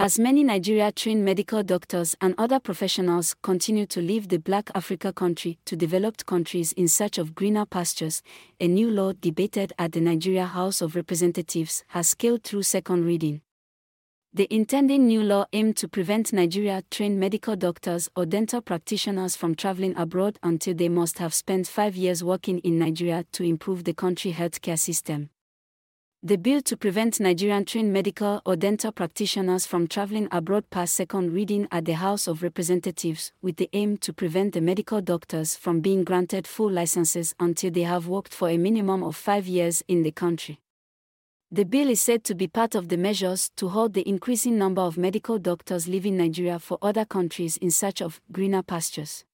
As many Nigeria trained medical doctors and other professionals continue to leave the black Africa country to developed countries in search of greener pastures, a new law debated at the Nigeria House of Representatives has scaled through second reading. The intending new law aimed to prevent Nigeria trained medical doctors or dental practitioners from traveling abroad until they must have spent five years working in Nigeria to improve the country healthcare system. The bill to prevent Nigerian trained medical or dental practitioners from traveling abroad passed second reading at the House of Representatives with the aim to prevent the medical doctors from being granted full licenses until they have worked for a minimum of five years in the country. The bill is said to be part of the measures to halt the increasing number of medical doctors leaving Nigeria for other countries in search of greener pastures.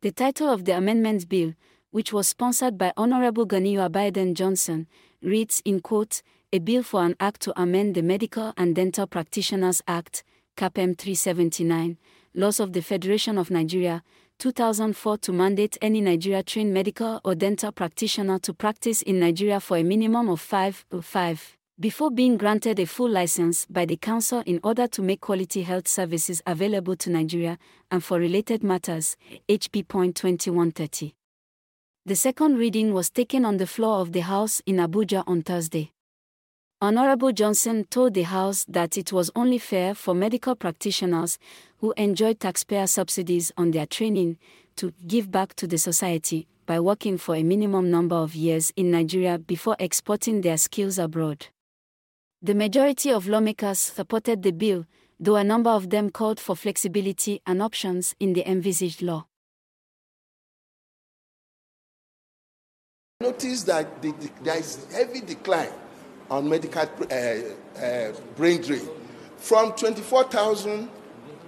The title of the amendment bill, which was sponsored by Honorable Ganiyu Abiodun Johnson, reads in quote, A bill for an act to amend the Medical and Dental Practitioners Act, CAPM 379, laws of the Federation of Nigeria, 2004 to mandate any Nigeria trained medical or dental practitioner to practice in Nigeria for a minimum of 5, 5 before being granted a full license by the Council in order to make quality health services available to Nigeria and for related matters, HP.2130. The second reading was taken on the floor of the House in Abuja on Thursday. Honorable Johnson told the House that it was only fair for medical practitioners who enjoy taxpayer subsidies on their training to give back to the society by working for a minimum number of years in Nigeria before exporting their skills abroad. The majority of lawmakers supported the bill, though a number of them called for flexibility and options in the envisaged law. I notice that the, the, there is heavy decline on medical uh, uh, brain drain. From 24,000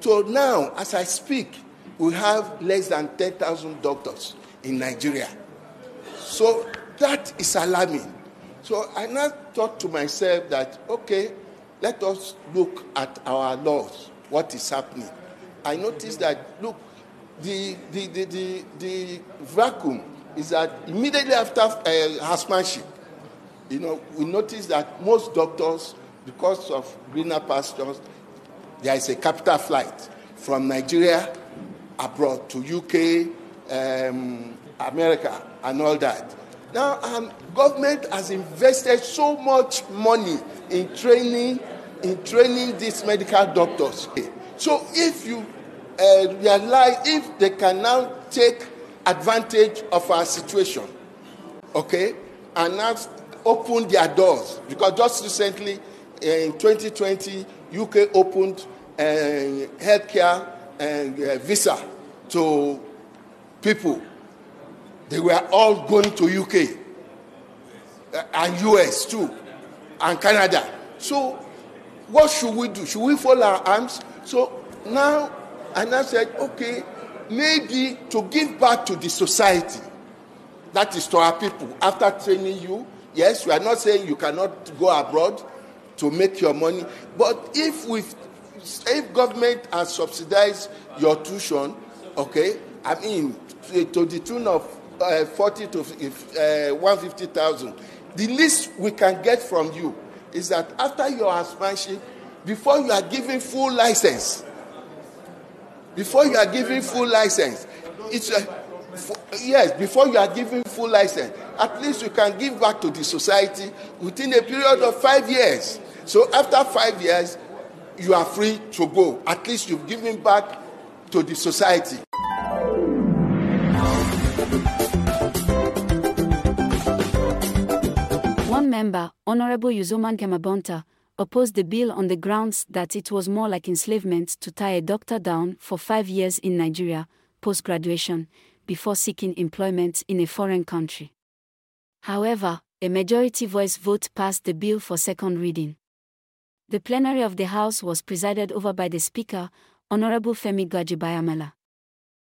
to now, as I speak, we have less than 10,000 doctors in Nigeria. So that is alarming. So I now thought to myself that, okay, let us look at our laws, what is happening. I noticed that, look, the, the, the, the, the vacuum is that immediately after uh, housemanship, you know, we notice that most doctors, because of greener pastures, there is a capital flight from Nigeria abroad to UK, um, America, and all that. Now, um, government has invested so much money in training, in training these medical doctors. So, if you uh, realize, if they can now take advantage of our situation, okay, and now opened their doors because just recently in 2020 UK opened uh, healthcare and uh, visa to people. They were all going to UK uh, and US too and Canada. So what should we do? Should we fold our arms? So now I now said, okay, maybe to give back to the society, that is to our people, after training you, Yes, we are not saying you cannot go abroad to make your money, but if we, if government has subsidized your tuition, okay, I mean to the tune of uh, forty to uh, one fifty thousand, the least we can get from you is that after your husbandship, before you are given full license, before you are given full license, it's a, for, yes, before you are given full license, at least you can give back to the society within a period of five years. So after five years, you are free to go. At least you've given back to the society. One member, Honorable Uzoman Gamabonta, opposed the bill on the grounds that it was more like enslavement to tie a doctor down for five years in Nigeria, post graduation, before seeking employment in a foreign country. However, a majority voice vote passed the bill for second reading. The plenary of the House was presided over by the Speaker, Honorable Femi Gbajabiamila.